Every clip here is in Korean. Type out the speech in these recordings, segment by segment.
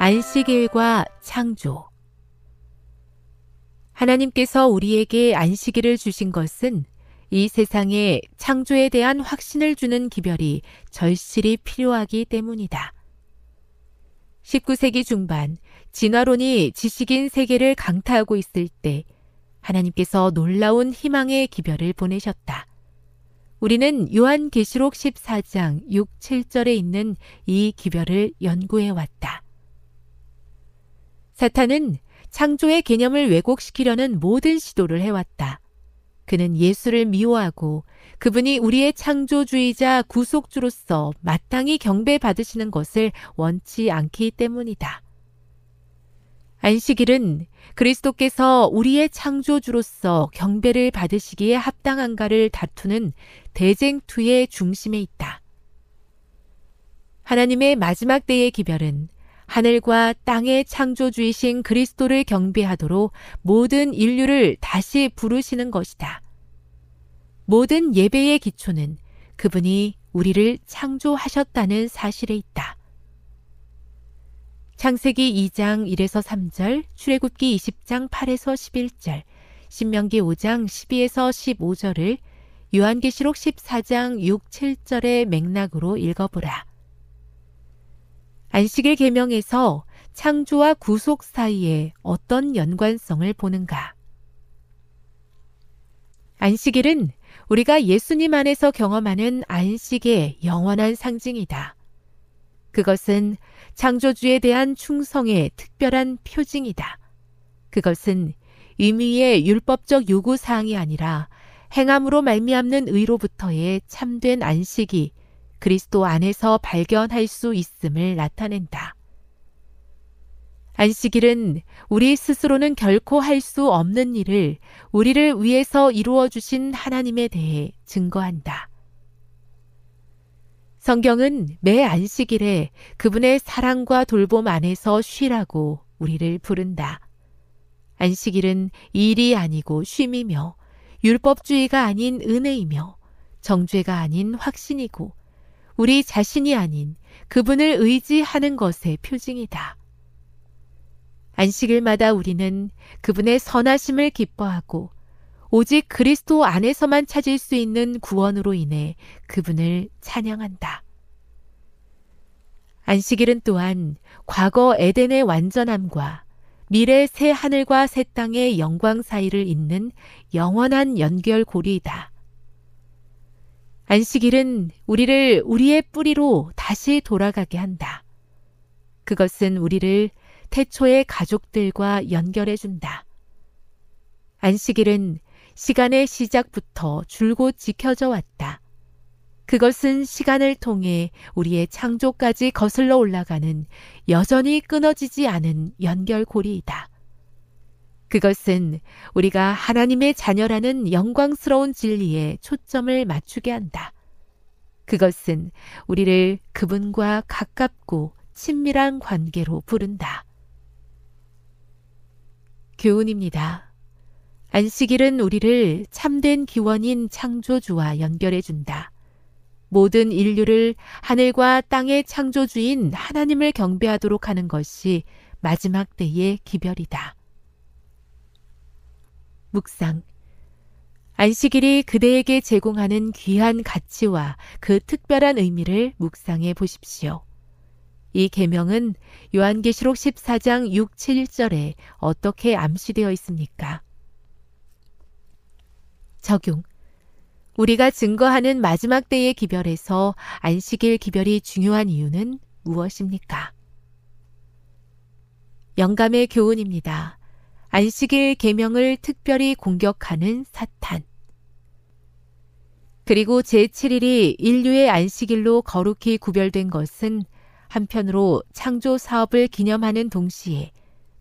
안식일과 창조 하나님께서 우리에게 안식일을 주신 것은 이 세상에 창조에 대한 확신을 주는 기별이 절실히 필요하기 때문이다. 19세기 중반 진화론이 지식인 세계를 강타하고 있을 때 하나님께서 놀라운 희망의 기별을 보내셨다. 우리는 요한계시록 14장 6, 7절에 있는 이 기별을 연구해 왔다. 사탄은 창조의 개념을 왜곡시키려는 모든 시도를 해왔다. 그는 예수를 미워하고 그분이 우리의 창조주의자 구속주로서 마땅히 경배받으시는 것을 원치 않기 때문이다. 안식일은 그리스도께서 우리의 창조주로서 경배를 받으시기에 합당한가를 다투는 대쟁투의 중심에 있다. 하나님의 마지막 때의 기별은 하늘과 땅의 창조주이신 그리스도를 경배하도록 모든 인류를 다시 부르시는 것이다. 모든 예배의 기초는 그분이 우리를 창조하셨다는 사실에 있다. 창세기 2장 1에서 3절, 출애굽기 20장 8에서 11절, 신명기 5장 12에서 15절을 요한계시록 14장 6, 7절의 맥락으로 읽어보라. 안식일 계명에서 창조와 구속 사이에 어떤 연관성을 보는가? 안식일은 우리가 예수님 안에서 경험하는 안식의 영원한 상징이다. 그것은 창조주에 대한 충성의 특별한 표징이다. 그것은 의미의 율법적 요구 사항이 아니라 행함으로 말미암는 의로부터의 참된 안식이 그리스도 안에서 발견할 수 있음을 나타낸다. 안식일은 우리 스스로는 결코 할 수 없는 일을 우리를 위해서 이루어 주신 하나님에 대해 증거한다. 성경은 매 안식일에 그분의 사랑과 돌봄 안에서 쉬라고 우리를 부른다. 안식일은 일이 아니고 쉼이며 율법주의가 아닌 은혜이며 정죄가 아닌 확신이고 우리 자신이 아닌 그분을 의지하는 것의 표징이다. 안식일마다 우리는 그분의 선하심을 기뻐하고 오직 그리스도 안에서만 찾을 수 있는 구원으로 인해 그분을 찬양한다. 안식일은 또한 과거 에덴의 완전함과 미래 새 하늘과 새 땅의 영광 사이를 잇는 영원한 연결고리이다. 안식일은 우리를 우리의 뿌리로 다시 돌아가게 한다. 그것은 우리를 태초의 가족들과 연결해 준다. 안식일은 시간의 시작부터 줄곧 지켜져 왔다. 그것은 시간을 통해 우리의 창조까지 거슬러 올라가는 여전히 끊어지지 않은 연결고리이다. 그것은 우리가 하나님의 자녀라는 영광스러운 진리에 초점을 맞추게 한다. 그것은 우리를 그분과 가깝고 친밀한 관계로 부른다. 교훈입니다. 안식일은 우리를 참된 기원인 창조주와 연결해 준다. 모든 인류를 하늘과 땅의 창조주인 하나님을 경배하도록 하는 것이 마지막 때의 기별이다. 묵상. 안식일이 그대에게 제공하는 귀한 가치와 그 특별한 의미를 묵상해 보십시오. 이 계명은 요한계시록 14장 6, 7절에 어떻게 암시되어 있습니까? 적용. 우리가 증거하는 마지막 때의 기별에서 안식일 기별이 중요한 이유는 무엇입니까? 영감의 교훈입니다. 안식일 계명을 특별히 공격하는 사탄. 그리고 제7일이 인류의 안식일로 거룩히 구별된 것은 한편으로 창조 사업을 기념하는 동시에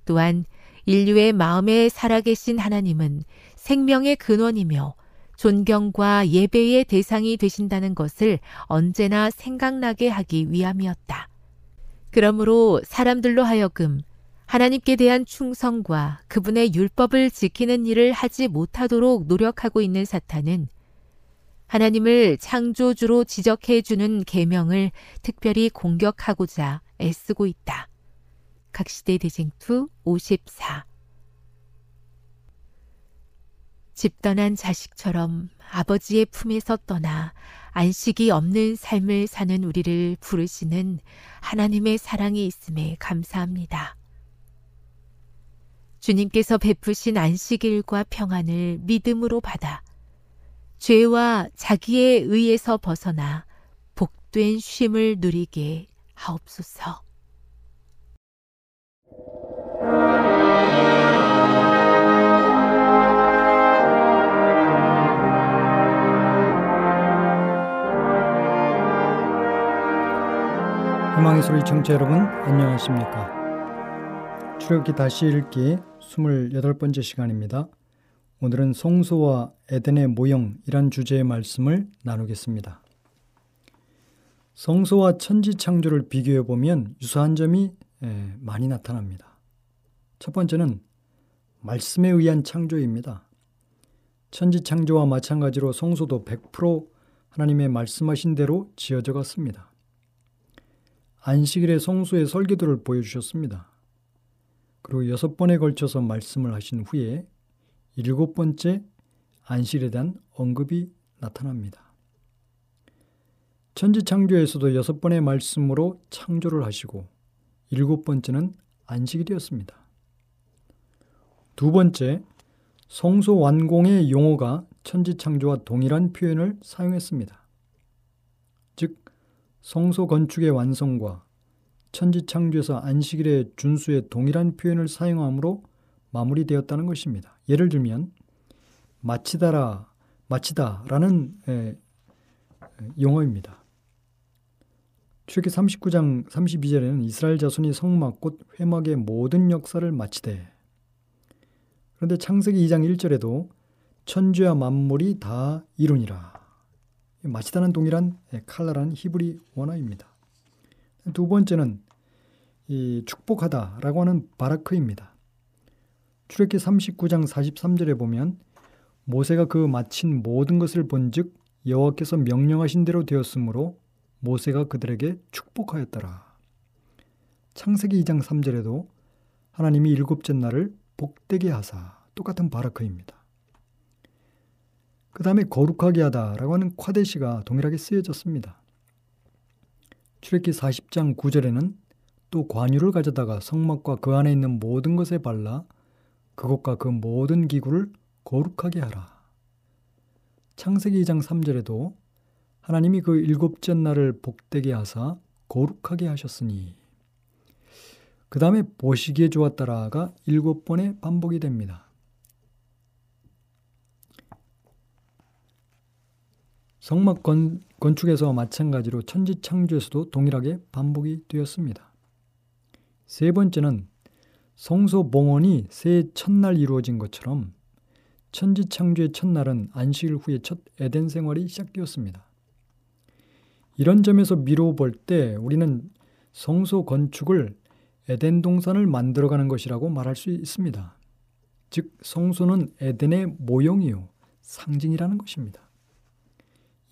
또한 인류의 마음에 살아계신 하나님은 생명의 근원이며 존경과 예배의 대상이 되신다는 것을 언제나 생각나게 하기 위함이었다. 그러므로 사람들로 하여금 하나님께 대한 충성과 그분의 율법을 지키는 일을 하지 못하도록 노력하고 있는 사탄은 하나님을 창조주로 지적해 주는 계명을 특별히 공격하고자 애쓰고 있다. 각시대 대쟁투 54 집 떠난 자식처럼 아버지의 품에서 떠나 안식이 없는 삶을 사는 우리를 부르시는 하나님의 사랑이 있음에 감사합니다. 주님께서 베푸신 안식일과 평안을 믿음으로 받아 죄와 자기의 의에서 벗어나 복된 쉼을 누리게 하옵소서. 희망의 소리 청취자 여러분 안녕하십니까 출애굽기 다시 읽기 28번째 시간입니다. 오늘은 성소와 에덴의 모형이란 주제의 말씀을 나누겠습니다. 성소와 천지 창조를 비교해 보면 유사한 점이 많이 나타납니다. 첫 번째는 말씀에 의한 창조입니다. 천지 창조와 마찬가지로 성소도 100% 하나님의 말씀하신 대로 지어져 갔습니다. 안식일의 성수의 설계도를 보여주셨습니다. 그리고 여섯 번에 걸쳐서 말씀을 하신 후에 일곱 번째 안식일에 대한 언급이 나타납니다. 천지 창조에서도 여섯 번의 말씀으로 창조를 하시고 일곱 번째는 안식일이었습니다. 두 번째, 성소 완공의 용어가 천지 창조와 동일한 표현을 사용했습니다. 즉, 성소 건축의 완성과 천지 창조에서 안식일의 준수의 동일한 표현을 사용함으로 마무리되었다는 것입니다. 예를 들면 마치다라 마치다라는 에, 용어입니다. 출기 39장 32절에는 이스라엘 자손이 성막 곧 회막의 모든 역사를 마치되 그런데 창세기 2장 1절에도 천주와 만물이 다 이루니라 마치다는 동일한 칼라라는 히브리 원어입니다. 두 번째는 이 축복하다라고 하는 바라크입니다. 출애기 39장 43절에 보면 모세가 그 마친 모든 것을 본즉 여호와께서 명령하신 대로 되었으므로 모세가 그들에게 축복하였더라. 창세기 2장 3절에도 하나님이 일곱째 날을 복되게 하사 똑같은 바라크입니다. 그 다음에 거룩하게 하다라고 하는 콰데시가 동일하게 쓰여졌습니다. 출애기 40장 9절에는 또 관유를 가져다가 성막과 그 안에 있는 모든 것에 발라 그것과 그 모든 기구를 거룩하게 하라. 창세기 2장 3절에도 하나님이 그 일곱째 날을 복되게 하사 거룩하게 하셨으니 그 다음에 보시기에 좋았다라가 일곱 번의 반복이 됩니다. 성막 건, 건축에서 마찬가지로 천지 창조에서도 동일하게 반복이 되었습니다. 세 번째는 성소 봉헌이 새 첫날 이루어진 것처럼 천지 창조의 첫날은 안식일 후에 첫 에덴 생활이 시작되었습니다. 이런 점에서 미루어 볼 때 우리는 성소 건축을 에덴 동산을 만들어가는 것이라고 말할 수 있습니다. 즉 성소는 에덴의 모형이요 상징이라는 것입니다.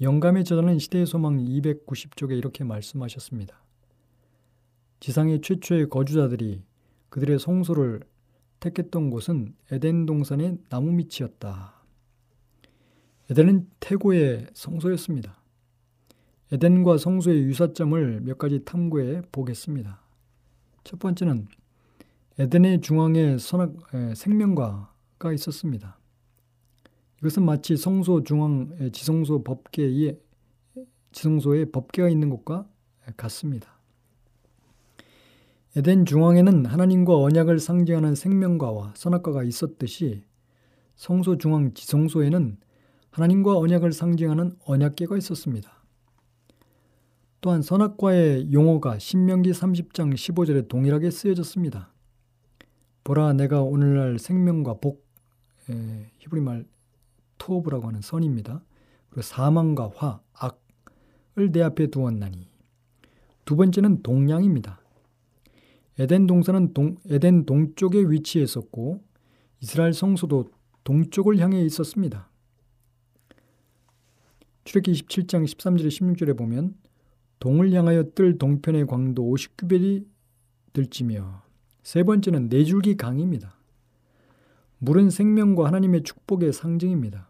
영감의 저자는 시대의 소망 290쪽에 이렇게 말씀하셨습니다. 지상의 최초의 거주자들이 그들의 성소를 택했던 곳은 에덴 동산의 나무 밑이었다. 에덴은 태고의 성소였습니다. 에덴과 성소의 유사점을 몇 가지 탐구해 보겠습니다. 첫 번째는 에덴의 중앙에 선악, 생명과가 있었습니다. 이것은 마치 성소 중앙 지성소 법계에 지성소에 법계가 있는 것과 같습니다. 에덴 중앙에는 하나님과 언약을 상징하는 생명과와 선악과가 있었듯이 성소 중앙 지성소에는 하나님과 언약을 상징하는 언약계가 있었습니다. 또한 선악과의 용어가 신명기 30장 15절에 동일하게 쓰여졌습니다. 보라 내가 오늘날 생명과 복 히브리 말 토브라고 하는 선입니다. 그리고 사망과 화, 악을 내 앞에 두었나니. 두 번째는 동양입니다. 에덴 동산은 동, 에덴 동쪽에 위치했었고 이스라엘 성소도 동쪽을 향해 있었습니다. 출애기 27장 13절에 16절에 보면 동을 향하여 뜰 동편의 광도 50규벨이 들지며 세 번째는 네 줄기 강입니다. 물은 생명과 하나님의 축복의 상징입니다.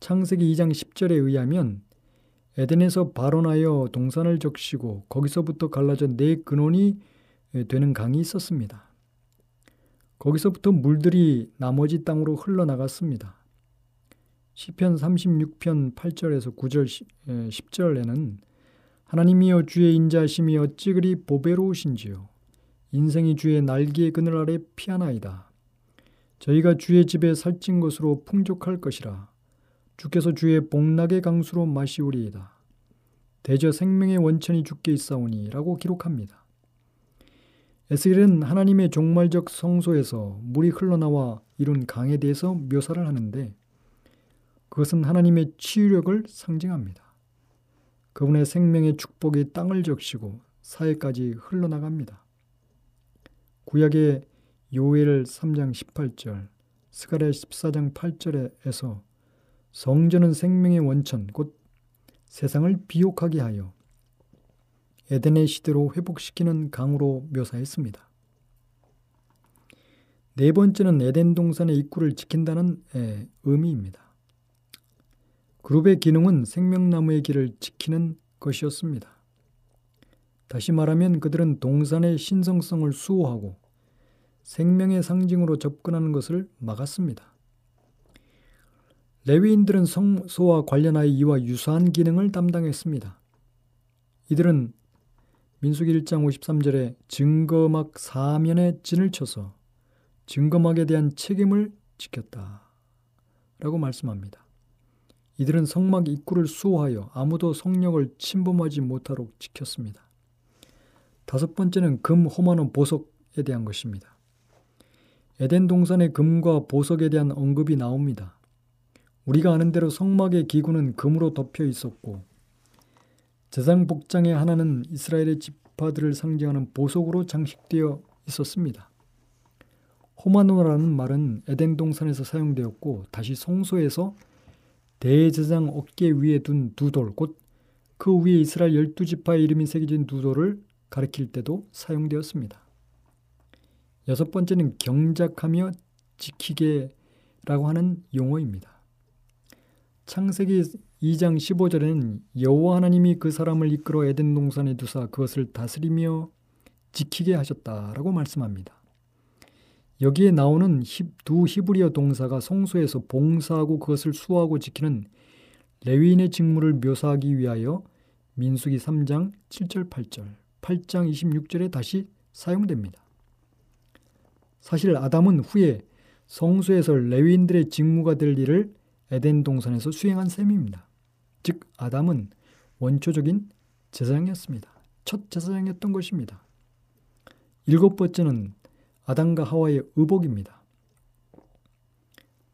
창세기 2장 10절에 의하면 에덴에서 발원하여 동산을 적시고 거기서부터 갈라져 네 근원이 되는 강이 있었습니다. 거기서부터 물들이 나머지 땅으로 흘러나갔습니다. 시편 36편 8절에서 9절 10절에는 하나님이여 주의 인자심이 어찌 그리 보배로우신지요 인생이 주의 날개의 그늘 아래 피하나이다. 저희가 주의 집에 살찐 것으로 풍족할 것이라. 주께서 주의 복락의 강수로 마시우리이다. 대저 생명의 원천이 주께 있사오니 라고 기록합니다. 에스겔은 하나님의 종말적 성소에서 물이 흘러나와 이룬 강에 대해서 묘사를 하는데 그것은 하나님의 치유력을 상징합니다. 그분의 생명의 축복이 땅을 적시고 사회까지 흘러나갑니다. 구약의 요엘 3장 18절, 스가랴 14장 8절에서 성전은 생명의 원천 곧 세상을 비옥하게 하여 에덴의 시대로 회복시키는 강으로 묘사했습니다. 네 번째는 에덴 동산의 입구를 지킨다는 의미입니다. 그룹의 기능은 생명나무의 길을 지키는 것이었습니다. 다시 말하면 그들은 동산의 신성성을 수호하고 생명의 상징으로 접근하는 것을 막았습니다. 레위인들은 성소와 관련하여 이와 유사한 기능을 담당했습니다. 이들은 민수기 1장 53절에 증거막 사면에 진을 쳐서 증거막에 대한 책임을 지켰다. 라고 말씀합니다. 이들은 성막 입구를 수호하여 아무도 성령을 침범하지 못하도록 지켰습니다. 다섯 번째는 금, 호마노, 보석에 대한 것입니다. 에덴 동산의 금과 보석에 대한 언급이 나옵니다. 우리가 아는 대로 성막의 기구는 금으로 덮여 있었고 제상 복장의 하나는 이스라엘의 지파들을 상징하는 보석으로 장식되어 있었습니다. 호마노라는 말은 에덴 동산에서 사용되었고 다시 성소에서 대제장 어깨 위에 둔 두 돌, 곧 그 위에 이스라엘 열두 지파의 이름이 새겨진 두 돌을 가리킬 때도 사용되었습니다. 여섯 번째는 경작하며 지키게라고 하는 용어입니다. 창세기 2장 15절에는 여호와 하나님이 그 사람을 이끌어 에덴 동산에 두사 그것을 다스리며 지키게 하셨다라고 말씀합니다. 여기에 나오는 두 히브리어 동사가 성소에서 봉사하고 그것을 수호하고 지키는 레위인의 직무를 묘사하기 위하여 민수기 3장 7절 8절, 8장 26절에 다시 사용됩니다. 사실 아담은 후에 성소에서 레위인들의 직무가 될 일을 에덴 동산에서 수행한 셈입니다. 즉 아담은 원초적인 제사장이었습니다. 첫 제사장이었던 것입니다. 일곱 번째는 아담과 하와의 의복입니다.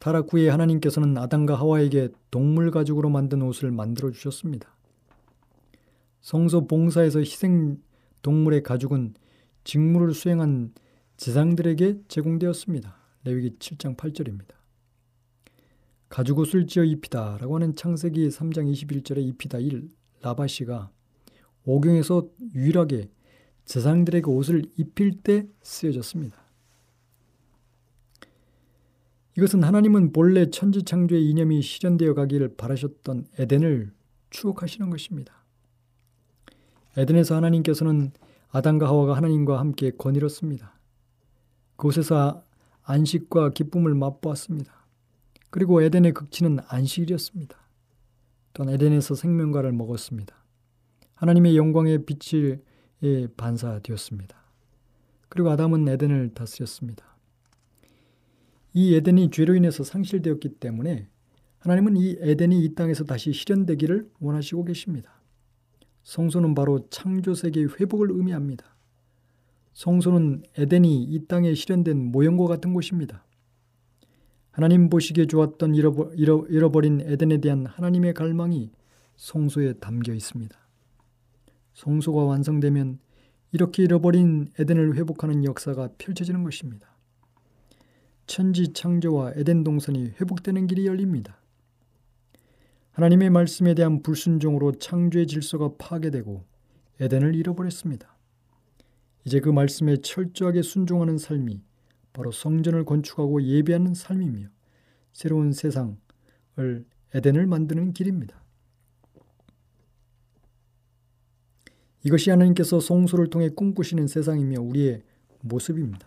타락 후에 하나님께서는 아담과 하와에게 동물 가죽으로 만든 옷을 만들어 주셨습니다. 성소 봉사에서 희생 동물의 가죽은 직무를 수행한 제상들에게 제공되었습니다. 레위기 7장 8절입니다. 가죽옷을 지어 입히다 라고 하는 창세기 3장 21절에 입히다 1 라바시가 오경에서 유일하게 제상들에게 옷을 입힐 때 쓰여졌습니다. 이것은 하나님은 본래 천지 창조의 이념이 실현되어 가기를 바라셨던 에덴을 추억하시는 것입니다. 에덴에서 하나님께서는 아담과 하와가 하나님과 함께 거닐었습니다. 그곳에서 안식과 기쁨을 맛보았습니다. 그리고 에덴의 극치는 안식일이었습니다. 또한 에덴에서 생명과를 먹었습니다. 하나님의 영광의 빛이 반사되었습니다. 그리고 아담은 에덴을 다스렸습니다. 이 에덴이 죄로 인해서 상실되었기 때문에 하나님은 이 에덴이 이 땅에서 다시 실현되기를 원하시고 계십니다. 성소는 바로 창조 세계의 회복을 의미합니다. 성소는 에덴이 이 땅에 실현된 모형과 같은 곳입니다. 하나님 보시기에 좋았던 잃어버린 에덴에 대한 하나님의 갈망이 성소에 담겨 있습니다. 성소가 완성되면 이렇게 잃어버린 에덴을 회복하는 역사가 펼쳐지는 것입니다. 천지 창조와 에덴 동산이 회복되는 길이 열립니다. 하나님의 말씀에 대한 불순종으로 창조의 질서가 파괴되고 에덴을 잃어버렸습니다. 이제 그 말씀에 철저하게 순종하는 삶이 바로 성전을 건축하고 예배하는 삶이며 새로운 세상을 에덴을 만드는 길입니다. 이것이 하나님께서 성소를 통해 꿈꾸시는 세상이며 우리의 모습입니다.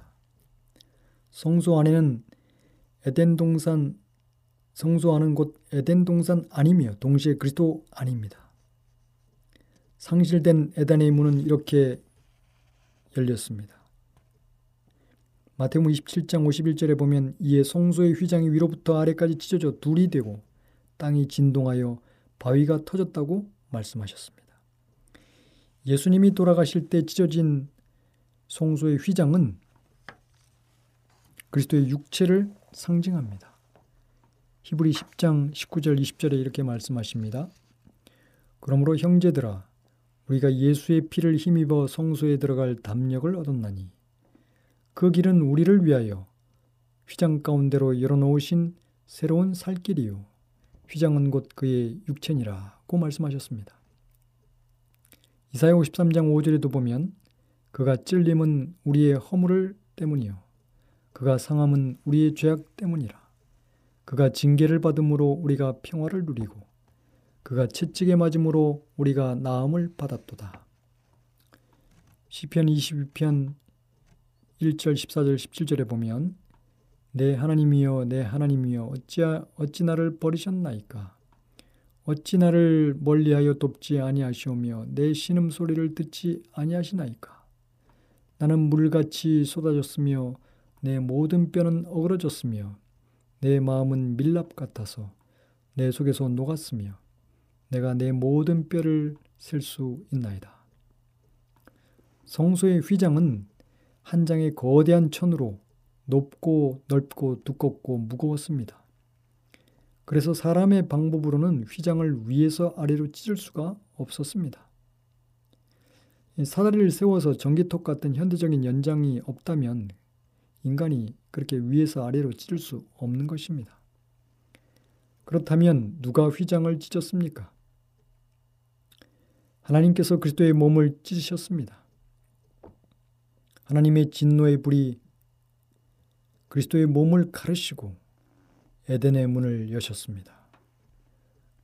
성소 안에는 에덴 동산 성소 안은 곧 에덴 동산 아니며 동시에 그리스도 아닙니다. 상실된 에덴의 문은 이렇게 열렸습니다. 마태복음 27장 51절에 보면 이에 성소의 휘장이 위로부터 아래까지 찢어져 둘이 되고 땅이 진동하여 바위가 터졌다고 말씀하셨습니다. 예수님이 돌아가실 때 찢어진 성소의 휘장은 그리스도의 육체를 상징합니다. 히브리 10장 19절 20절에 이렇게 말씀하십니다. 그러므로 형제들아 우리가 예수의 피를 힘입어 성소에 들어갈 담력을 얻었나니 그 길은 우리를 위하여 휘장 가운데로 열어놓으신 새로운 살길이요. 휘장은 곧 그의 육체니라고 말씀하셨습니다. 이사야 53장 5절에도 보면 그가 찔림은 우리의 허물 때문이요. 그가 상함은 우리의 죄악 때문이라. 그가 징계를 받음으로 우리가 평화를 누리고 그가 채찍에 맞음으로 우리가 나음을 받았도다. 시편 22편 1절 14절 17절에 보면 내 하나님이여 내 하나님이여 어찌 어찌 나를 버리셨나이까 어찌 나를 멀리하여 돕지 아니하시오며 내 신음 소리를 듣지 아니하시나이까 나는 물같이 쏟아졌으며 내 모든 뼈는 어그러졌으며 내 마음은 밀랍 같아서 내 속에서 녹았으며 내가 내 모든 뼈를 셀 수 있나이다. 성소의 휘장은 한 장의 거대한 천으로 높고 넓고 두껍고 무거웠습니다. 그래서 사람의 방법으로는 휘장을 위에서 아래로 찢을 수가 없었습니다. 사다리를 세워서 전기톱 같은 현대적인 연장이 없다면 인간이 그렇게 위에서 아래로 찢을 수 없는 것입니다. 그렇다면 누가 휘장을 찢었습니까? 하나님께서 그리스도의 몸을 찢으셨습니다. 하나님의 진노의 불이 그리스도의 몸을 가르시고 에덴의 문을 여셨습니다.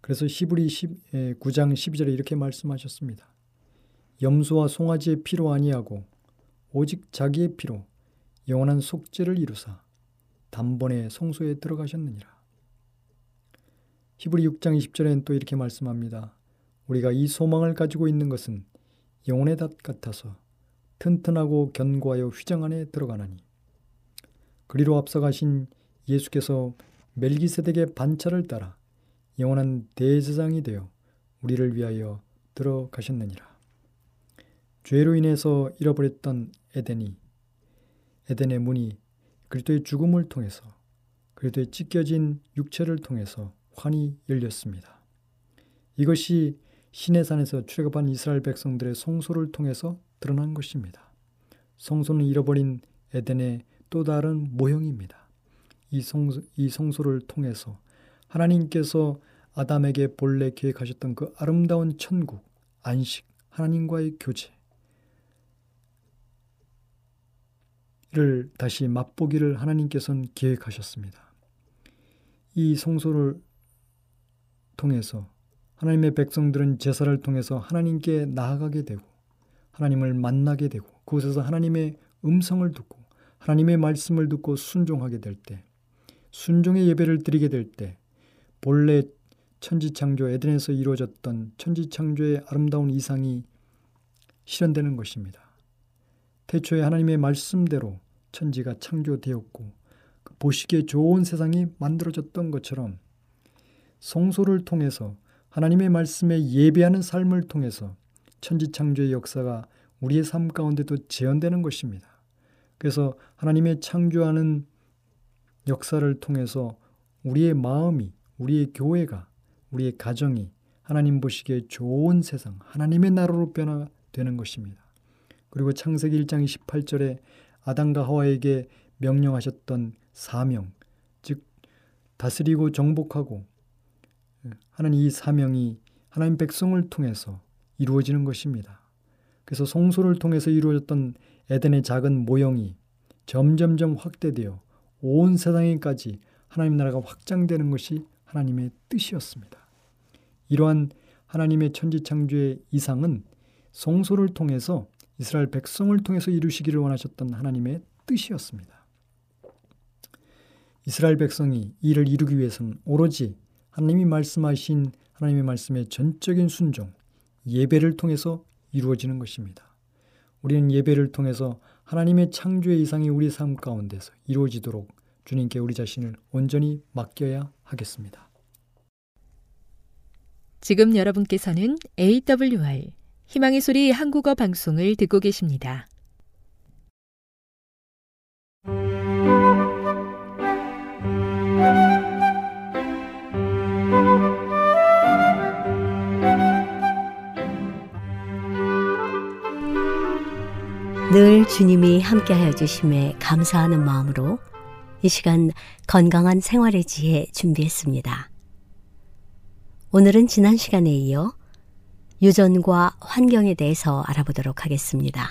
그래서 히브리 9장 12절에 이렇게 말씀하셨습니다. 염소와 송아지의 피로 아니하고 오직 자기의 피로 영원한 속죄를 이루사 단번에 성소에 들어가셨느니라. 히브리 6장 20절에는 또 이렇게 말씀합니다. 우리가 이 소망을 가지고 있는 것은 영혼의 닷 같아서 튼튼하고 견고하여 휘장 안에 들어가나니 그리로 앞서가신 예수께서 멜기세덱의 반차를 따라 영원한 대제사장이 되어 우리를 위하여 들어가셨느니라. 죄로 인해서 잃어버렸던 에덴이 에덴의 문이 그리스도의 죽음을 통해서 그리스도의 찢겨진 육체를 통해서 환히 열렸습니다. 이것이 시내산에서 출애굽한 이스라엘 백성들의 성소를 통해서 드러난 것입니다. 성소는 잃어버린 에덴의 또 다른 모형입니다. 이, 성소, 이 성소를 통해서 하나님께서 아담에게 본래 계획하셨던 그 아름다운 천국, 안식, 하나님과의 교제, 를 다시 맛보기를 하나님께서는 계획하셨습니다. 이 성소를 통해서 하나님의 백성들은 제사를 통해서 하나님께 나아가게 되고 하나님을 만나게 되고 그곳에서 하나님의 음성을 듣고 하나님의 말씀을 듣고 순종하게 될 때, 순종의 예배를 드리게 될 때, 본래 천지창조 에덴에서 이루어졌던 천지창조의 아름다운 이상이 실현되는 것입니다. 태초에 하나님의 말씀대로 천지가 창조되었고 그 보시기에 좋은 세상이 만들어졌던 것처럼 성소를 통해서 하나님의 말씀에 예배하는 삶을 통해서 천지창조의 역사가 우리의 삶 가운데도 재현되는 것입니다. 그래서 하나님의 창조하는 역사를 통해서 우리의 마음이, 우리의 교회가, 우리의 가정이 하나님 보시기에 좋은 세상, 하나님의 나라로 변화되는 것입니다. 그리고 창세기 1장 28절에 아담과 하와에게 명령하셨던 사명, 즉 다스리고 정복하고 하는 이 사명이 하나님 백성을 통해서 이루어지는 것입니다. 그래서 성소를 통해서 이루어졌던 에덴의 작은 모형이 점점점 확대되어 온 세상에까지 하나님 나라가 확장되는 것이 하나님의 뜻이었습니다. 이러한 하나님의 천지 창조의 이상은 성소를 통해서 이스라엘 백성을 통해서 이루시기를 원하셨던 하나님의 뜻이었습니다. 이스라엘 백성이 이를 이루기 위해서는 오로지 하나님이 말씀하신 하나님의 말씀의 전적인 순종, 예배를 통해서 이루어지는 것입니다. 우리는 예배를 통해서 하나님의 창조의 이상이 우리 삶 가운데서 이루어지도록 주님께 우리 자신을 온전히 맡겨야 하겠습니다. 지금 여러분께서는 AWR 희망의 소리 한국어 방송을 듣고 계십니다. 늘 주님이 함께하여 주심에 감사하는 마음으로 이 시간 건강한 생활의 지혜 준비했습니다. 오늘은 지난 시간에 이어 유전과 환경에 대해서 알아보도록 하겠습니다.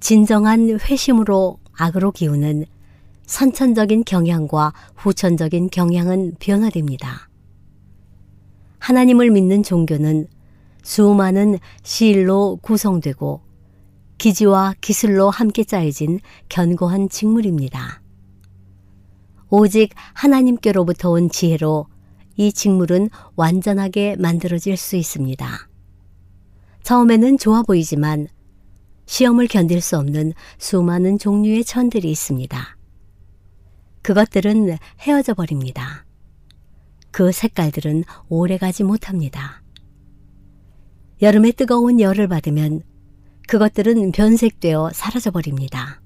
진정한 회심으로 악으로 기우는 선천적인 경향과 후천적인 경향은 변화됩니다. 하나님을 믿는 종교는 수많은 시일로 구성되고 기지와 기술로 함께 짜여진 견고한 직물입니다. 오직 하나님께로부터 온 지혜로 이 직물은 완전하게 만들어질 수 있습니다. 처음에는 좋아 보이지만 시험을 견딜 수 없는 수많은 종류의 천들이 있습니다. 그것들은 헤어져 버립니다. 그 색깔들은 오래 가지 못합니다. 여름에 뜨거운 열을 받으면 그것들은 변색되어 사라져 버립니다.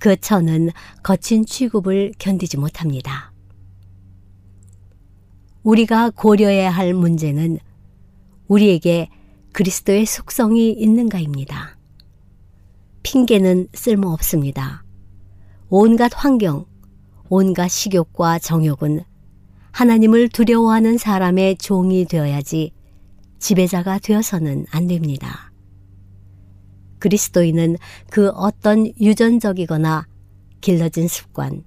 그 천은 거친 취급을 견디지 못합니다. 우리가 고려해야 할 문제는 우리에게 그리스도의 속성이 있는가입니다. 핑계는 쓸모없습니다. 온갖 환경, 온갖 식욕과 정욕은 하나님을 두려워하는 사람의 종이 되어야지 지배자가 되어서는 안 됩니다. 그리스도인은 그 어떤 유전적이거나 길러진 습관,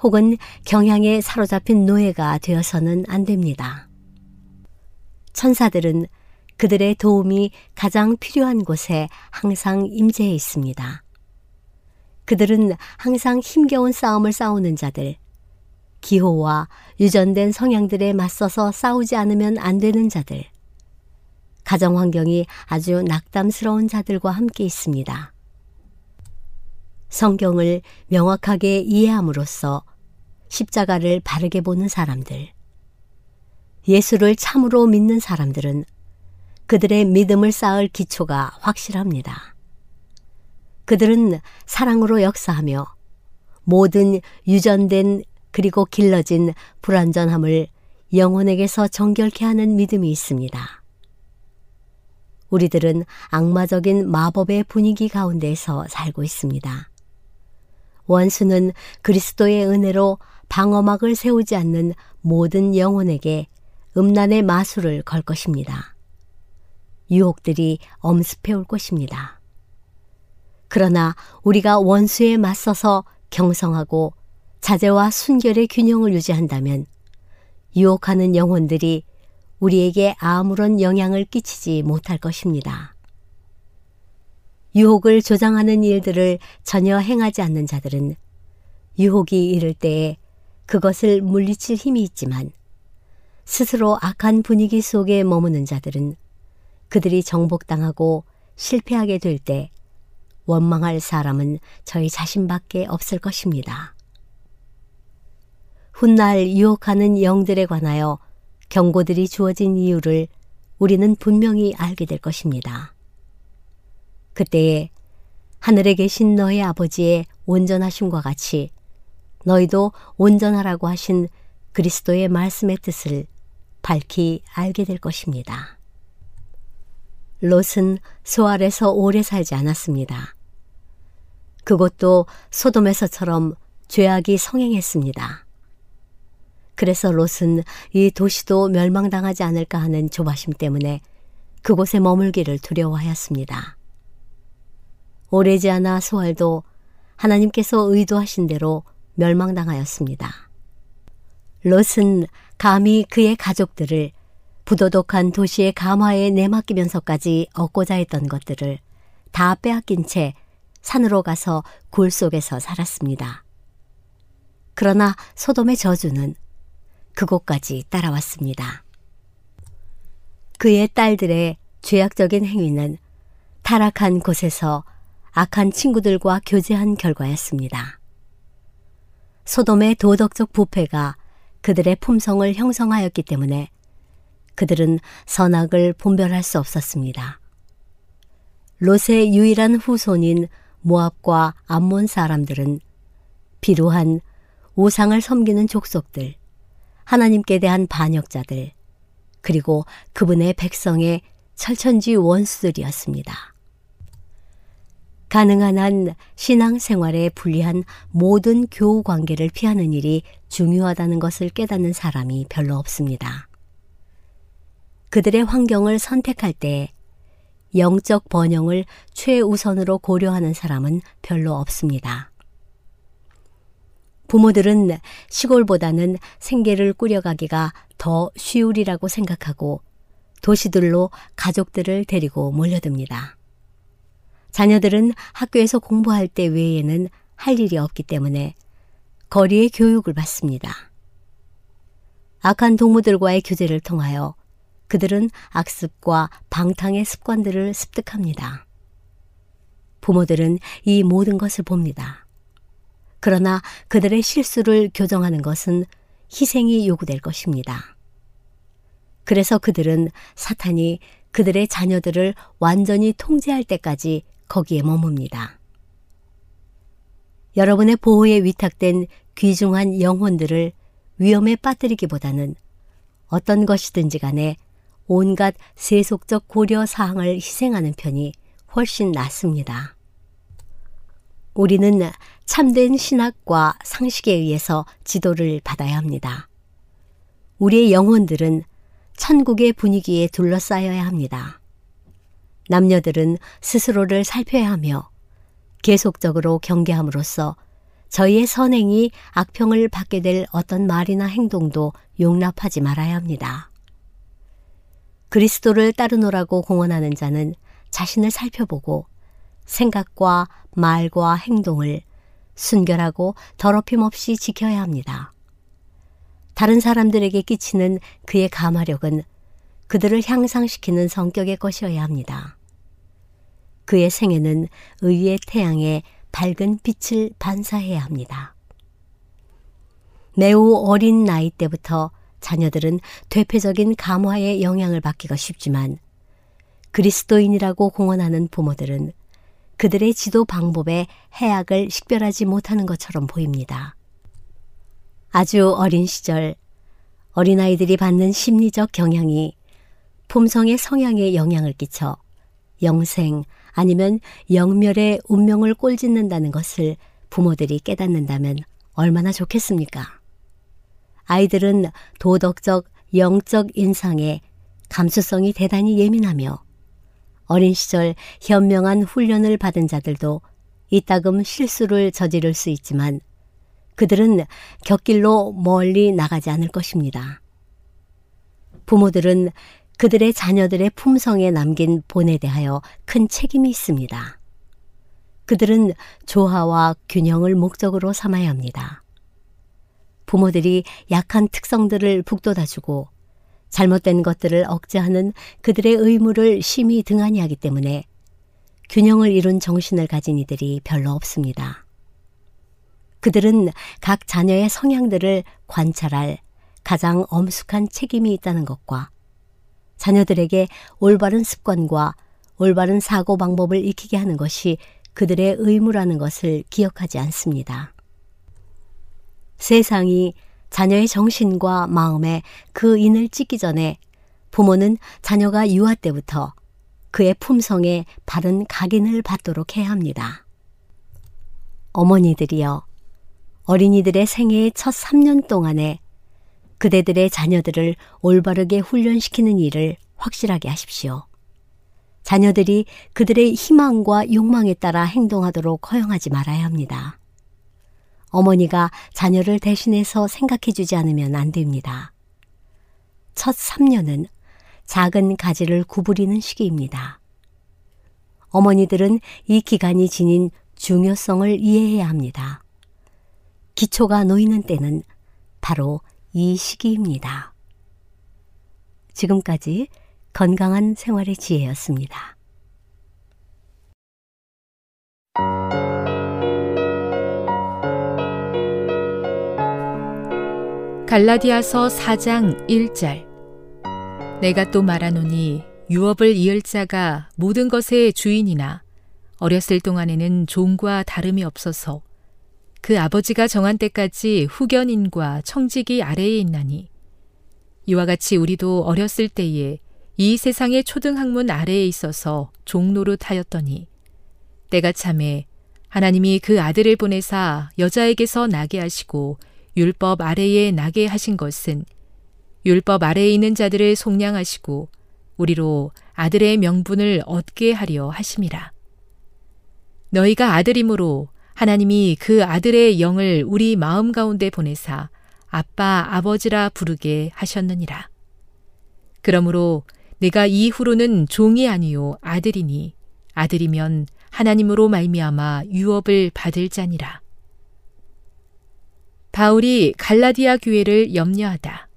혹은 경향에 사로잡힌 노예가 되어서는 안 됩니다. 천사들은 그들의 도움이 가장 필요한 곳에 항상 임재해 있습니다. 그들은 항상 힘겨운 싸움을 싸우는 자들, 기호와 유전된 성향들에 맞서서 싸우지 않으면 안 되는 자들, 가정 환경이 아주 낙담스러운 자들과 함께 있습니다. 성경을 명확하게 이해함으로써 십자가를 바르게 보는 사람들, 예수를 참으로 믿는 사람들은 그들의 믿음을 쌓을 기초가 확실합니다. 그들은 사랑으로 역사하며 모든 유전된 그리고 길러진 불완전함을 영혼에게서 정결케 하는 믿음이 있습니다. 우리들은 악마적인 마법의 분위기 가운데서 살고 있습니다. 원수는 그리스도의 은혜로 방어막을 세우지 않는 모든 영혼에게 음란의 마술을 걸 것입니다. 유혹들이 엄습해 올 것입니다. 그러나 우리가 원수에 맞서서 경성하고 자제와 순결의 균형을 유지한다면 유혹하는 영혼들이 우리에게 아무런 영향을 끼치지 못할 것입니다. 유혹을 조장하는 일들을 전혀 행하지 않는 자들은 유혹이 이를 때에 그것을 물리칠 힘이 있지만 스스로 악한 분위기 속에 머무는 자들은 그들이 정복당하고 실패하게 될 때 원망할 사람은 저희 자신밖에 없을 것입니다. 훗날 유혹하는 영들에 관하여 경고들이 주어진 이유를 우리는 분명히 알게 될 것입니다. 그때에 하늘에 계신 너희 아버지의 온전하심과 같이 너희도 온전하라고 하신 그리스도의 말씀의 뜻을 밝히 알게 될 것입니다. 롯은 소알에서 오래 살지 않았습니다. 그것도 소돔에서처럼 죄악이 성행했습니다. 그래서 롯은 이 도시도 멸망당하지 않을까 하는 조바심 때문에 그곳에 머물기를 두려워하였습니다. 오래지 않아 소알도 하나님께서 의도하신 대로 멸망당하였습니다. 롯은 감히 그의 가족들을 부도덕한 도시의 감화에 내맡기면서까지 얻고자 했던 것들을 다 빼앗긴 채 산으로 가서 굴 속에서 살았습니다. 그러나 소돔의 저주는 그곳까지 따라왔습니다. 그의 딸들의 죄악적인 행위는 타락한 곳에서 악한 친구들과 교제한 결과였습니다. 소돔의 도덕적 부패가 그들의 품성을 형성하였기 때문에 그들은 선악을 분별할 수 없었습니다. 롯의 유일한 후손인 모압과 암몬 사람들은 비로한 우상을 섬기는 족속들, 하나님께 대한 반역자들, 그리고 그분의 백성의 철천지 원수들이었습니다. 가능한 한 신앙생활에 불리한 모든 교우 관계를 피하는 일이 중요하다는 것을 깨닫는 사람이 별로 없습니다. 그들의 환경을 선택할 때 영적 번영을 최우선으로 고려하는 사람은 별로 없습니다. 부모들은 시골보다는 생계를 꾸려가기가 더 쉬우리라고 생각하고 도시들로 가족들을 데리고 몰려듭니다. 자녀들은 학교에서 공부할 때 외에는 할 일이 없기 때문에 거리의 교육을 받습니다. 악한 동무들과의 교제를 통하여 그들은 악습과 방탕의 습관들을 습득합니다. 부모들은 이 모든 것을 봅니다. 그러나 그들의 실수를 교정하는 것은 희생이 요구될 것입니다. 그래서 그들은 사탄이 그들의 자녀들을 완전히 통제할 때까지 거기에 머뭅니다. 여러분의 보호에 위탁된 귀중한 영혼들을 위험에 빠뜨리기보다는 어떤 것이든지 간에 온갖 세속적 고려 사항을 희생하는 편이 훨씬 낫습니다. 우리는 참된 신학과 상식에 의해서 지도를 받아야 합니다. 우리의 영혼들은 천국의 분위기에 둘러싸여야 합니다. 남녀들은 스스로를 살펴야 하며 계속적으로 경계함으로써 저희의 선행이 악평을 받게 될 어떤 말이나 행동도 용납하지 말아야 합니다. 그리스도를 따르노라고 공언하는 자는 자신을 살펴보고 생각과 말과 행동을 순결하고 더럽힘 없이 지켜야 합니다. 다른 사람들에게 끼치는 그의 감화력은 그들을 향상시키는 성격의 것이어야 합니다. 그의 생애는 의의 태양에 밝은 빛을 반사해야 합니다. 매우 어린 나이 때부터 자녀들은 퇴폐적인 감화의 영향을 받기가 쉽지만 그리스도인이라고 공언하는 부모들은 그들의 지도 방법에 해악을 식별하지 못하는 것처럼 보입니다. 아주 어린 시절 어린아이들이 받는 심리적 경향이 품성의 성향에 영향을 끼쳐 영생 아니면 영멸의 운명을 꼴짓는다는 것을 부모들이 깨닫는다면 얼마나 좋겠습니까? 아이들은 도덕적, 영적 인상에 감수성이 대단히 예민하며 어린 시절 현명한 훈련을 받은 자들도 이따금 실수를 저지를 수 있지만 그들은 곁길로 멀리 나가지 않을 것입니다. 부모들은 그들의 자녀들의 품성에 남긴 본에 대하여 큰 책임이 있습니다. 그들은 조화와 균형을 목적으로 삼아야 합니다. 부모들이 약한 특성들을 북돋아주고 잘못된 것들을 억제하는 그들의 의무를 심히 등한히 하기 때문에 균형을 이룬 정신을 가진 이들이 별로 없습니다. 그들은 각 자녀의 성향들을 관찰할 가장 엄숙한 책임이 있다는 것과 자녀들에게 올바른 습관과 올바른 사고 방법을 익히게 하는 것이 그들의 의무라는 것을 기억하지 않습니다. 세상이 자녀의 정신과 마음에 그 인을 찢기 전에 부모는 자녀가 유아 때부터 그의 품성에 바른 각인을 받도록 해야 합니다. 어머니들이여 어린이들의 생애의 첫 3년 동안에 그대들의 자녀들을 올바르게 훈련시키는 일을 확실하게 하십시오. 자녀들이 그들의 희망과 욕망에 따라 행동하도록 허용하지 말아야 합니다. 어머니가 자녀를 대신해서 생각해 주지 않으면 안 됩니다. 첫 3년은 작은 가지를 구부리는 시기입니다. 어머니들은 이 기간이 지닌 중요성을 이해해야 합니다. 기초가 놓이는 때는 바로 이 시기입니다. 지금까지 건강한 생활의 지혜였습니다. 갈라디아서 4장 1절. 내가 또 말하노니 유업을 이을 자가 모든 것의 주인이나 어렸을 동안에는 종과 다름이 없어서 그 아버지가 정한 때까지 후견인과 청직이 아래에 있나니 이와 같이 우리도 어렸을 때에 이 세상의 초등학문 아래에 있어서 종노릇 하였더니 때가 참에 하나님이 그 아들을 보내사 여자에게서 나게 하시고 율법 아래에 나게 하신 것은 율법 아래에 있는 자들을 속량하시고 우리로 아들의 명분을 얻게 하려 하심이라. 너희가 아들이므로 하나님이 그 아들의 영을 우리 마음 가운데 보내사 아빠 아버지라 부르게 하셨느니라. 그러므로 내가 이후로는 종이 아니요 아들이니 아들이면 하나님으로 말미암아 유업을 받을 자니라. 바울이 갈라디아 교회를 염려하다.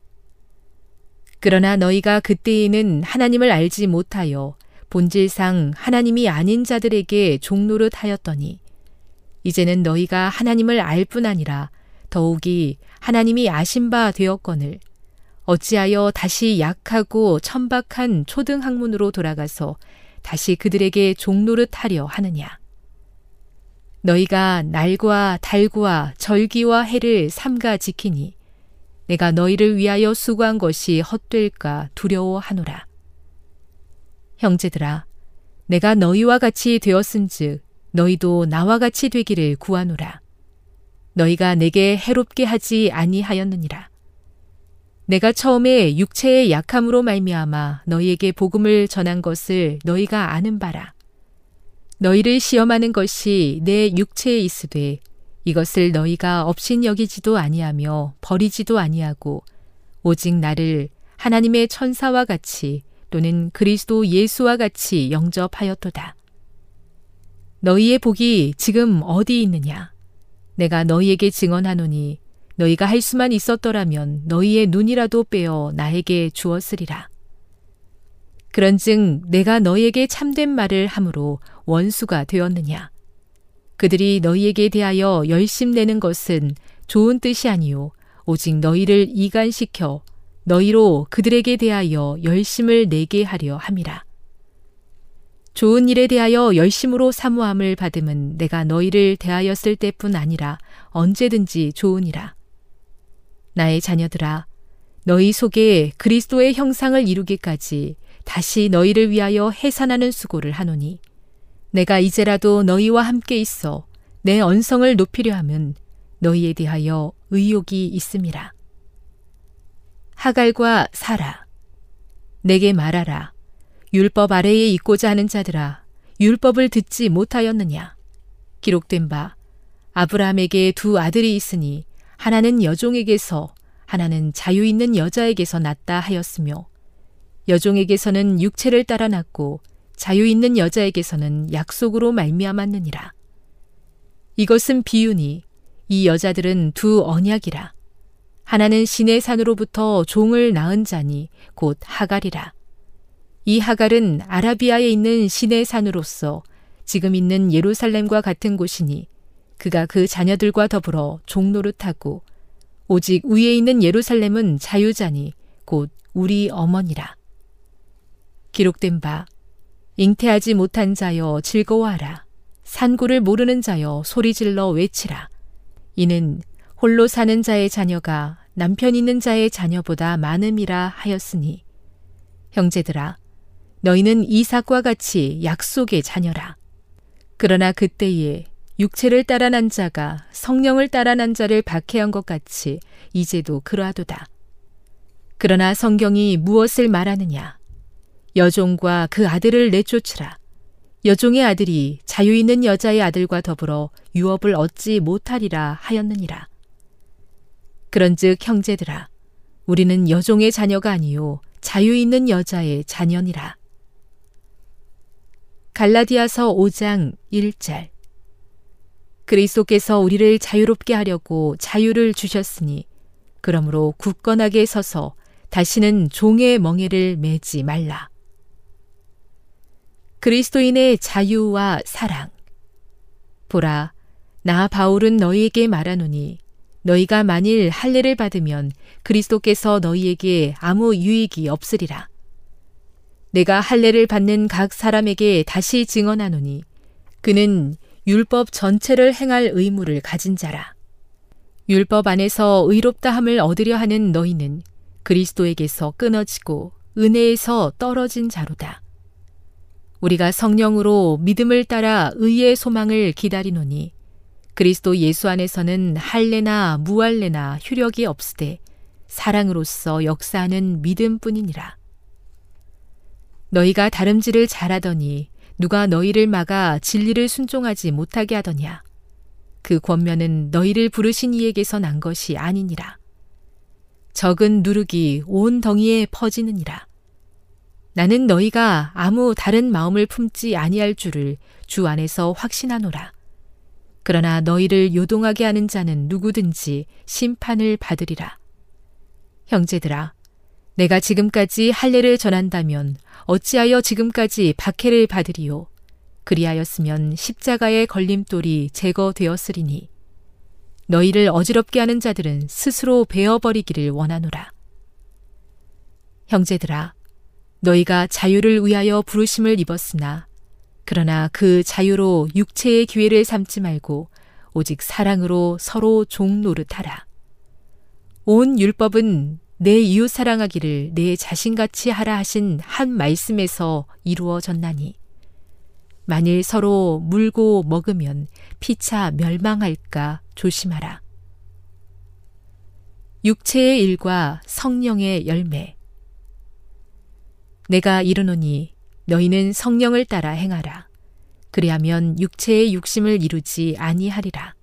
그러나 너희가 그때에는 하나님을 알지 못하여 본질상 하나님이 아닌 자들에게 종노릇 하였더니 이제는 너희가 하나님을 알 뿐 아니라 더욱이 하나님이 아신 바 되었거늘 어찌하여 다시 약하고 천박한 초등 학문으로 돌아가서 다시 그들에게 종노릇 하려 하느냐. 너희가 날과 달과 절기와 해를 삼가 지키니 내가 너희를 위하여 수고한 것이 헛될까 두려워하노라. 형제들아, 내가 너희와 같이 되었은즉 너희도 나와 같이 되기를 구하노라. 너희가 내게 해롭게 하지 아니하였느니라. 내가 처음에 육체의 약함으로 말미암아 너희에게 복음을 전한 것을 너희가 아는 바라. 너희를 시험하는 것이 내 육체에 있으되 이것을 너희가 없인 여기지도 아니하며 버리지도 아니하고 오직 나를 하나님의 천사와 같이 또는 그리스도 예수와 같이 영접하였도다. 너희의 복이 지금 어디 있느냐? 내가 너희에게 증언하노니 너희가 할 수만 있었더라면 너희의 눈이라도 빼어 나에게 주었으리라. 그런즉 내가 너희에게 참된 말을 함으로 원수가 되었느냐? 그들이 너희에게 대하여 열심 내는 것은 좋은 뜻이 아니요 오직 너희를 이간시켜 너희로 그들에게 대하여 열심을 내게 하려 함이라. 좋은 일에 대하여 열심으로 사모함을 받음은 내가 너희를 대하였을 때뿐 아니라 언제든지 좋으니라. 나의 자녀들아, 너희 속에 그리스도의 형상을 이루기까지 다시 너희를 위하여 해산하는 수고를 하노니, 내가 이제라도 너희와 함께 있어 내 언성을 높이려 함은 너희에 대하여 의욕이 있음이라. 하갈과 사라, 내게 말하라. 율법 아래에 있고자 하는 자들아, 율법을 듣지 못하였느냐? 기록된 바, 아브라함에게 두 아들이 있으니 하나는 여종에게서 하나는 자유 있는 여자에게서 낳다 하였으며 여종에게서는 육체를 따라 낳고 자유 있는 여자에게서는 약속으로 말미암았느니라. 이것은 비유니 이 여자들은 두 언약이라. 하나는 신의 산으로부터 종을 낳은 자니 곧 하갈이라. 이 하갈은 아라비아에 있는 신의 산으로서 지금 있는 예루살렘과 같은 곳이니 그가 그 자녀들과 더불어 종노릇하고 오직 위에 있는 예루살렘은 자유자니 곧 우리 어머니라. 기록된 바 잉태하지 못한 자여 즐거워하라. 산구를 모르는 자여 소리질러 외치라. 이는 홀로 사는 자의 자녀가 남편 있는 자의 자녀보다 많음이라 하였으니 형제들아 너희는 이삭과 같이 약속의 자녀라. 그러나 그때에 육체를 따라 난 자가 성령을 따라 난 자를 박해한 것 같이 이제도 그러하도다. 그러나 성경이 무엇을 말하느냐? 여종과 그 아들을 내쫓으라. 여종의 아들이 자유 있는 여자의 아들과 더불어 유업을 얻지 못하리라 하였느니라. 그런즉 형제들아, 우리는 여종의 자녀가 아니요 자유 있는 여자의 자녀니라. 갈라디아서 5장 1절 그리스도께서 우리를 자유롭게 하려고 자유를 주셨으니 그러므로 굳건하게 서서 다시는 종의 멍에를 매지 말라. 그리스도인의 자유와 사랑 보라 나 바울은 너희에게 말하노니 너희가 만일 할례를 받으면 그리스도께서 너희에게 아무 유익이 없으리라. 내가 할례를 받는 각 사람에게 다시 증언하노니 그는 율법 전체를 행할 의무를 가진 자라. 율법 안에서 의롭다 함을 얻으려 하는 너희는 그리스도에게서 끊어지고 은혜에서 떨어진 자로다. 우리가 성령으로 믿음을 따라 의의 소망을 기다리노니 그리스도 예수 안에서는 할례나 무할례나 효력이 없으되 사랑으로서 역사하는 믿음뿐이니라. 너희가 다름질을 잘하더니 누가 너희를 막아 진리를 순종하지 못하게 하더냐. 그 권면은 너희를 부르신 이에게서 난 것이 아니니라. 적은 누룩이 온 덩이에 퍼지느니라. 나는 너희가 아무 다른 마음을 품지 아니할 줄을 주 안에서 확신하노라. 그러나 너희를 요동하게 하는 자는 누구든지 심판을 받으리라. 형제들아, 내가 지금까지 할례를 전한다면 어찌하여 지금까지 박해를 받으리요? 그리하였으면 십자가의 걸림돌이 제거되었으리니 너희를 어지럽게 하는 자들은 스스로 베어버리기를 원하노라. 형제들아, 너희가 자유를 위하여 부르심을 입었으나 그러나 그 자유로 육체의 기회를 삼지 말고 오직 사랑으로 서로 종 노릇하라. 온 율법은 내 이웃 사랑하기를 내 자신같이 하라 하신 한 말씀에서 이루어졌나니 만일 서로 물고 먹으면 피차 멸망할까 조심하라. 육체의 일과 성령의 열매 내가 이르노니 너희는 성령을 따라 행하라. 그리하면 육체의 육심을 이루지 아니하리라.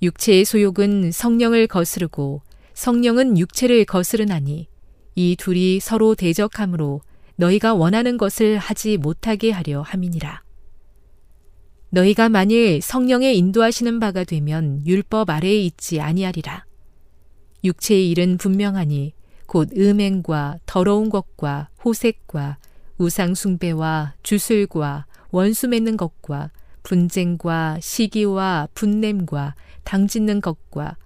육체의 소욕은 성령을 거스르고 성령은 육체를 거스르나니 이 둘이 서로 대적함으로 너희가 원하는 것을 하지 못하게 하려 함이니라. 너희가 만일 성령의 인도하시는 바가 되면 율법 아래에 있지 아니하리라. 육체의 일은 분명하니 곧 음행과 더러운 것과 호색과 우상숭배와 주술과 원수 맺는 것과 분쟁과 시기와 분냄과 당짓는 것과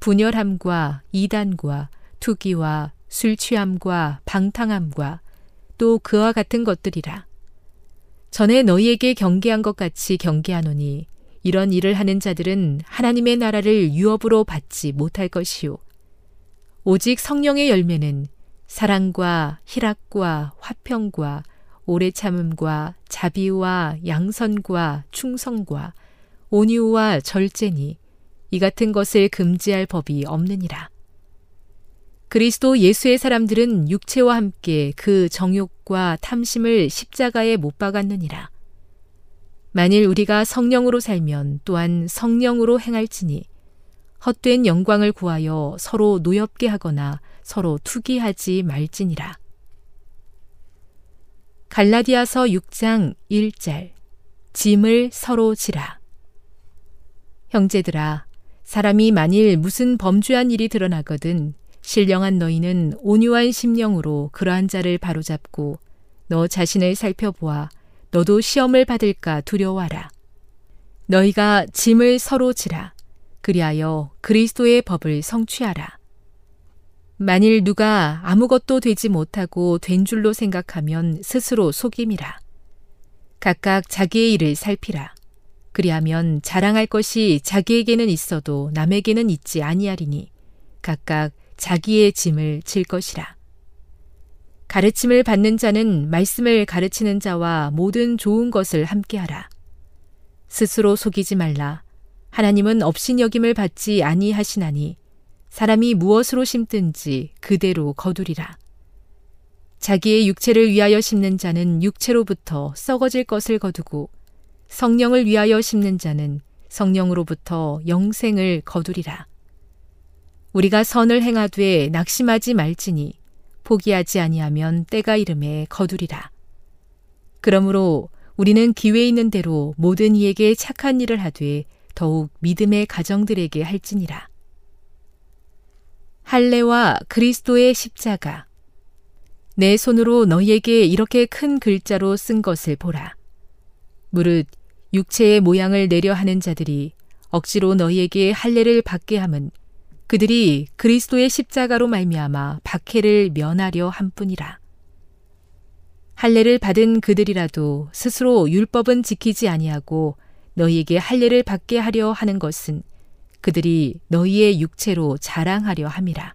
분열함과 이단과 투기와 술 취함과 방탕함과 또 그와 같은 것들이라. 전에 너희에게 경계한 것 같이 경계하노니 이런 일을 하는 자들은 하나님의 나라를 유업으로 받지 못할 것이요. 오직 성령의 열매는 사랑과 희락과 화평과 오래 참음과 자비와 양선과 충성과 온유와 절제니 이 같은 것을 금지할 법이 없느니라. 그리스도 예수의 사람들은 육체와 함께 그 정욕과 탐심을 십자가에 못 박았느니라. 만일 우리가 성령으로 살면 또한 성령으로 행할지니 헛된 영광을 구하여 서로 노엽게 하거나 서로 투기하지 말지니라. 갈라디아서 6장 1절 짐을 서로 지라. 형제들아, 사람이 만일 무슨 범죄한 일이 드러나거든 신령한 너희는 온유한 심령으로 그러한 자를 바로잡고 너 자신을 살펴보아 너도 시험을 받을까 두려워하라. 너희가 짐을 서로 지라. 그리하여 그리스도의 법을 성취하라. 만일 누가 아무것도 되지 못하고 된 줄로 생각하면 스스로 속임이라. 각각 자기의 일을 살피라. 그리하면 자랑할 것이 자기에게는 있어도 남에게는 있지 아니하리니 각각 자기의 짐을 질 것이라. 가르침을 받는 자는 말씀을 가르치는 자와 모든 좋은 것을 함께하라. 스스로 속이지 말라. 하나님은 업신여김을 받지 아니하시나니 사람이 무엇으로 심든지 그대로 거두리라. 자기의 육체를 위하여 심는 자는 육체로부터 썩어질 것을 거두고 성령을 위하여 심는 자는 성령으로부터 영생을 거두리라. 우리가 선을 행하되 낙심하지 말지니 포기하지 아니하면 때가 이름에 거두리라. 그러므로 우리는 기회 있는 대로 모든 이에게 착한 일을 하되 더욱 믿음의 가정들에게 할지니라. 할례와 그리스도의 십자가. 내 손으로 너희에게 이렇게 큰 글자로 쓴 것을 보라. 무릇 육체의 모양을 내려 하는 자들이 억지로 너희에게 할례를 받게 함은 그들이 그리스도의 십자가로 말미암아 박해를 면하려 함뿐이라. 할례를 받은 그들이라도 스스로 율법은 지키지 아니하고 너희에게 할례를 받게 하려 하는 것은 그들이 너희의 육체로 자랑하려 함이라.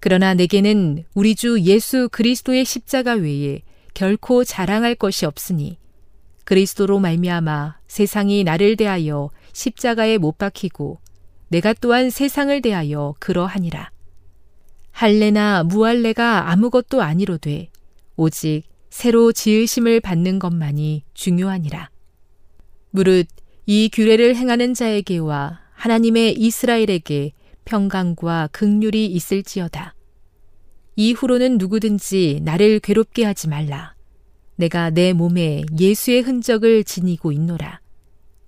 그러나 내게는 우리 주 예수 그리스도의 십자가 외에 결코 자랑할 것이 없으니 그리스도로 말미암아 세상이 나를 대하여 십자가에 못 박히고 내가 또한 세상을 대하여 그러하니라. 할례나 무할례가 아무것도 아니로되 오직 새로 지으심을 받는 것만이 중요하니라. 무릇 이 규례를 행하는 자에게와 하나님의 이스라엘에게 평강과 극률이 있을지어다. 이후로는 누구든지 나를 괴롭게 하지 말라. 내가 내 몸에 예수의 흔적을 지니고 있노라.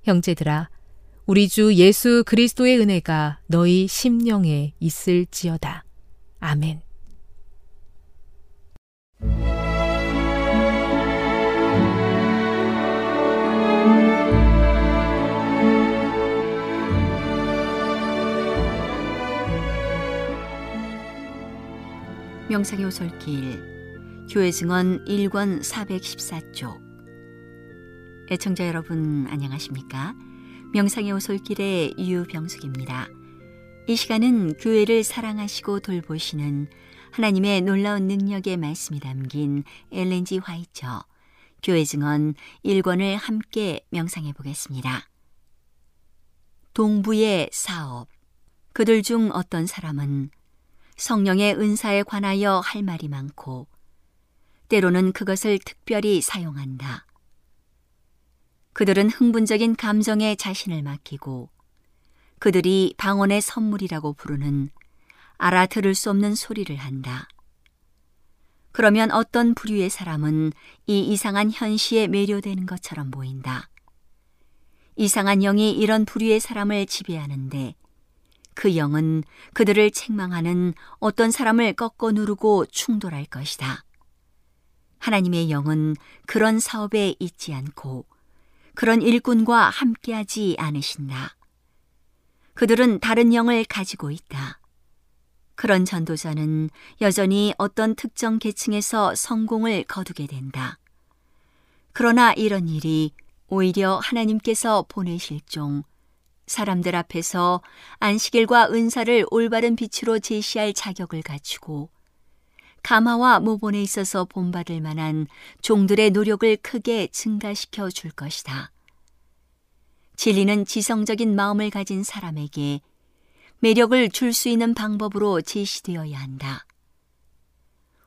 형제들아, 우리 주 예수 그리스도의 은혜가 너희 심령에 있을지어다. 아멘. 명상의 오솔길 교회 증언 1권 414쪽 애청자 여러분 안녕하십니까? 명상의 오솔길의 유병숙입니다. 이 시간은 교회를 사랑하시고 돌보시는 하나님의 놀라운 능력의 말씀이 담긴 엘렌지 화이처 교회 증언 1권을 함께 명상해 보겠습니다. 동부의 사업 그들 중 어떤 사람은 성령의 은사에 관하여 할 말이 많고 때로는 그것을 특별히 사용한다. 그들은 흥분적인 감정에 자신을 맡기고 그들이 방언의 선물이라고 부르는 알아들을 수 없는 소리를 한다. 그러면 어떤 부류의 사람은 이 이상한 현시에 매료되는 것처럼 보인다. 이상한 영이 이런 부류의 사람을 지배하는데 그 영은 그들을 책망하는 어떤 사람을 꺾어 누르고 충돌할 것이다. 하나님의 영은 그런 사업에 있지 않고 그런 일꾼과 함께하지 않으신다. 그들은 다른 영을 가지고 있다. 그런 전도자는 여전히 어떤 특정 계층에서 성공을 거두게 된다. 그러나 이런 일이 오히려 하나님께서 보내실 종, 사람들 앞에서 안식일과 은사를 올바른 빛으로 제시할 자격을 갖추고 가마와 모본에 있어서 본받을 만한 종들의 노력을 크게 증가시켜 줄 것이다. 진리는 지성적인 마음을 가진 사람에게 매력을 줄 수 있는 방법으로 제시되어야 한다.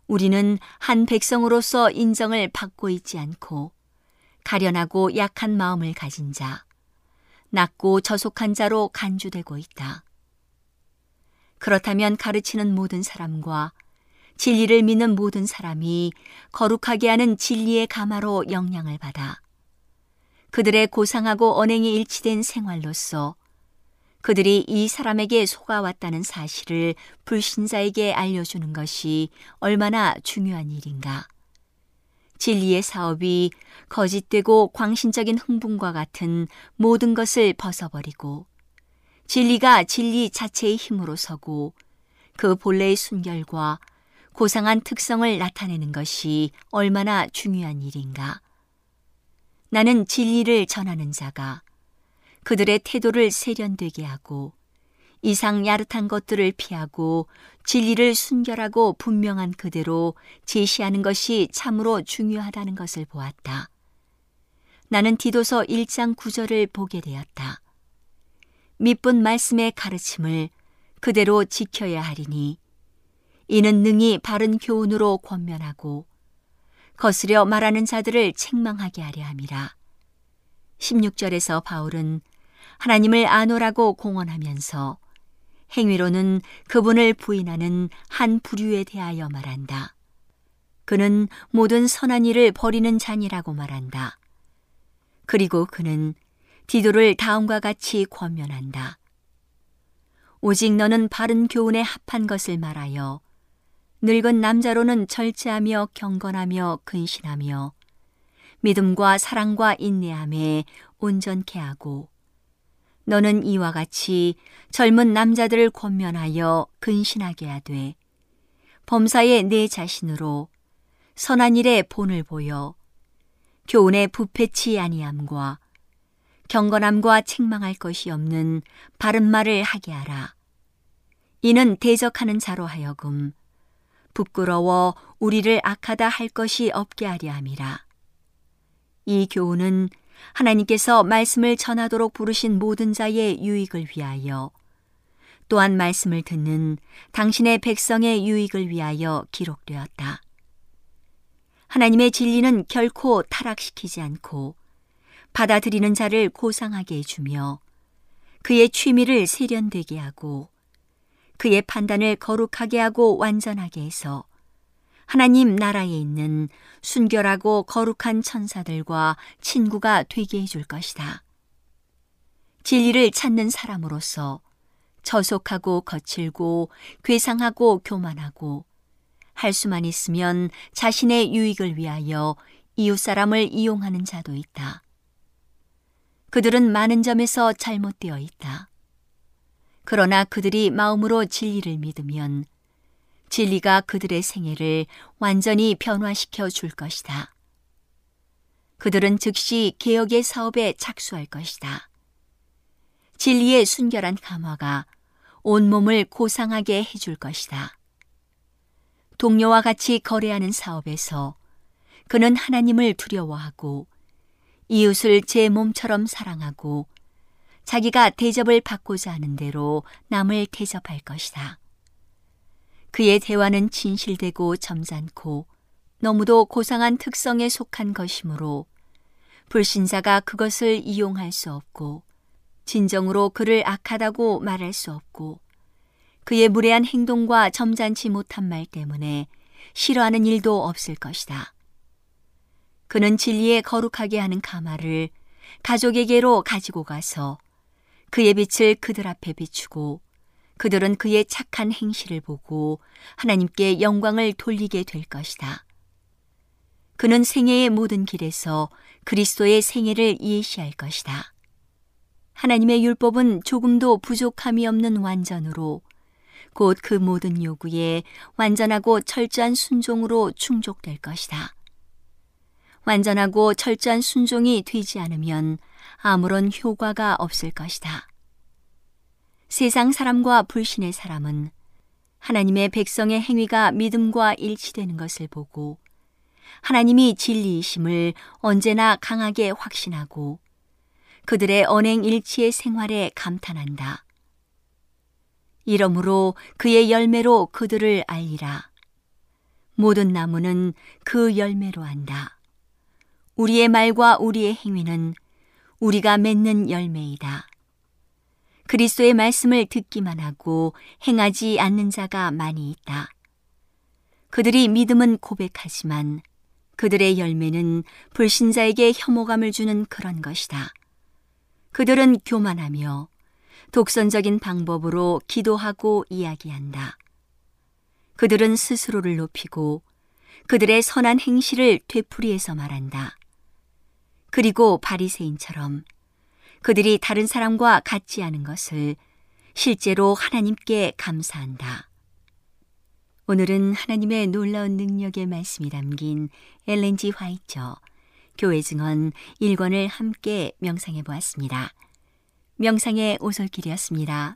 우리는 한 백성으로서 인정을 받고 있지 않고 가련하고 약한 마음을 가진 자, 낮고 저속한 자로 간주되고 있다. 그렇다면 가르치는 모든 사람과 진리를 믿는 모든 사람이 거룩하게 하는 진리의 가마로 영향을 받아 그들의 고상하고 언행이 일치된 생활로서 그들이 이 사람에게 속아왔다는 사실을 불신자에게 알려주는 것이 얼마나 중요한 일인가. 진리의 사업이 거짓되고 광신적인 흥분과 같은 모든 것을 벗어버리고 진리가 진리 자체의 힘으로 서고 그 본래의 순결과 고상한 특성을 나타내는 것이 얼마나 중요한 일인가. 나는 진리를 전하는 자가 그들의 태도를 세련되게 하고 이상 야릇한 것들을 피하고 진리를 순결하고 분명한 그대로 제시하는 것이 참으로 중요하다는 것을 보았다. 나는 디도서 1장 9절을 보게 되었다. 밑분 말씀의 가르침을 그대로 지켜야 하리니 이는 능히 바른 교훈으로 권면하고 거스려 말하는 자들을 책망하게 하려 함이라. 16절에서 바울은 하나님을 아노라고 공언하면서 행위로는 그분을 부인하는 한 부류에 대하여 말한다. 그는 모든 선한 일을 버리는 잔이라고 말한다. 그리고 그는 디도를 다음과 같이 권면한다. 오직 너는 바른 교훈에 합한 것을 말하여 늙은 남자로는 절제하며 경건하며 근신하며 믿음과 사랑과 인내함에 온전케 하고 너는 이와 같이 젊은 남자들을 권면하여 근신하게 하되 범사에 내 자신으로 선한 일에 본을 보여 교훈에 부패치 아니함과 경건함과 책망할 것이 없는 바른 말을 하게 하라. 이는 대적하는 자로 하여금 부끄러워 우리를 악하다 할 것이 없게 하려 함이라. 이 교훈은 하나님께서 말씀을 전하도록 부르신 모든 자의 유익을 위하여 또한 말씀을 듣는 당신의 백성의 유익을 위하여 기록되었다. 하나님의 진리는 결코 타락시키지 않고 받아들이는 자를 고상하게 해주며 그의 취미를 세련되게 하고 그의 판단을 거룩하게 하고 완전하게 해서 하나님 나라에 있는 순결하고 거룩한 천사들과 친구가 되게 해줄 것이다. 진리를 찾는 사람으로서 저속하고 거칠고 괴상하고 교만하고 할 수만 있으면 자신의 유익을 위하여 이웃 사람을 이용하는 자도 있다. 그들은 많은 점에서 잘못되어 있다. 그러나 그들이 마음으로 진리를 믿으면 진리가 그들의 생애를 완전히 변화시켜 줄 것이다. 그들은 즉시 개혁의 사업에 착수할 것이다. 진리의 순결한 감화가 온몸을 고상하게 해줄 것이다. 동료와 같이 거래하는 사업에서 그는 하나님을 두려워하고 이웃을 제 몸처럼 사랑하고 자기가 대접을 받고자 하는 대로 남을 대접할 것이다. 그의 대화는 진실되고 점잖고 너무도 고상한 특성에 속한 것이므로 불신자가 그것을 이용할 수 없고 진정으로 그를 악하다고 말할 수 없고 그의 무례한 행동과 점잖지 못한 말 때문에 싫어하는 일도 없을 것이다. 그는 진리에 거룩하게 하는 가마를 가족에게로 가지고 가서 그의 빛을 그들 앞에 비추고 그들은 그의 착한 행실을 보고 하나님께 영광을 돌리게 될 것이다. 그는 생애의 모든 길에서 그리스도의 생애를 예시할 것이다. 하나님의 율법은 조금도 부족함이 없는 완전으로 곧 그 모든 요구에 완전하고 철저한 순종으로 충족될 것이다. 완전하고 철저한 순종이 되지 않으면 아무런 효과가 없을 것이다. 세상 사람과 불신의 사람은 하나님의 백성의 행위가 믿음과 일치되는 것을 보고 하나님이 진리이심을 언제나 강하게 확신하고 그들의 언행 일치의 생활에 감탄한다. 이러므로 그의 열매로 그들을 알리라. 모든 나무는 그 열매로 한다. 우리의 말과 우리의 행위는 우리가 맺는 열매이다. 그리스도의 말씀을 듣기만 하고 행하지 않는 자가 많이 있다. 그들이 믿음은 고백하지만 그들의 열매는 불신자에게 혐오감을 주는 그런 것이다. 그들은 교만하며 독선적인 방법으로 기도하고 이야기한다. 그들은 스스로를 높이고 그들의 선한 행실을 되풀이해서 말한다. 그리고 바리새인처럼 그들이 다른 사람과 같지 않은 것을 실제로 하나님께 감사한다. 오늘은 하나님의 놀라운 능력의 말씀이 담긴 엘렌지 화이처 교회 증언 1권을 함께 명상해 보았습니다. 명상의 오솔길이었습니다.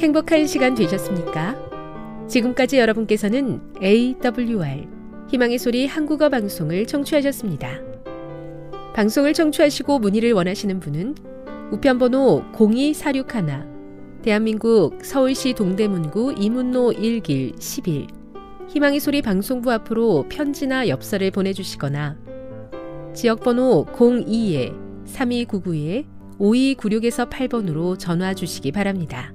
행복한 시간 되셨습니까? 지금까지 여러분께서는 AWR 희망의 소리 한국어 방송을 청취하셨습니다. 방송을 청취하시고 문의를 원하시는 분은 우편번호 02461 대한민국 서울시 동대문구 이문로 1길 11 희망의 소리 방송부 앞으로 편지나 엽서를 보내주시거나 지역번호 02-3299-5296에서 8번으로 전화 주시기 바랍니다.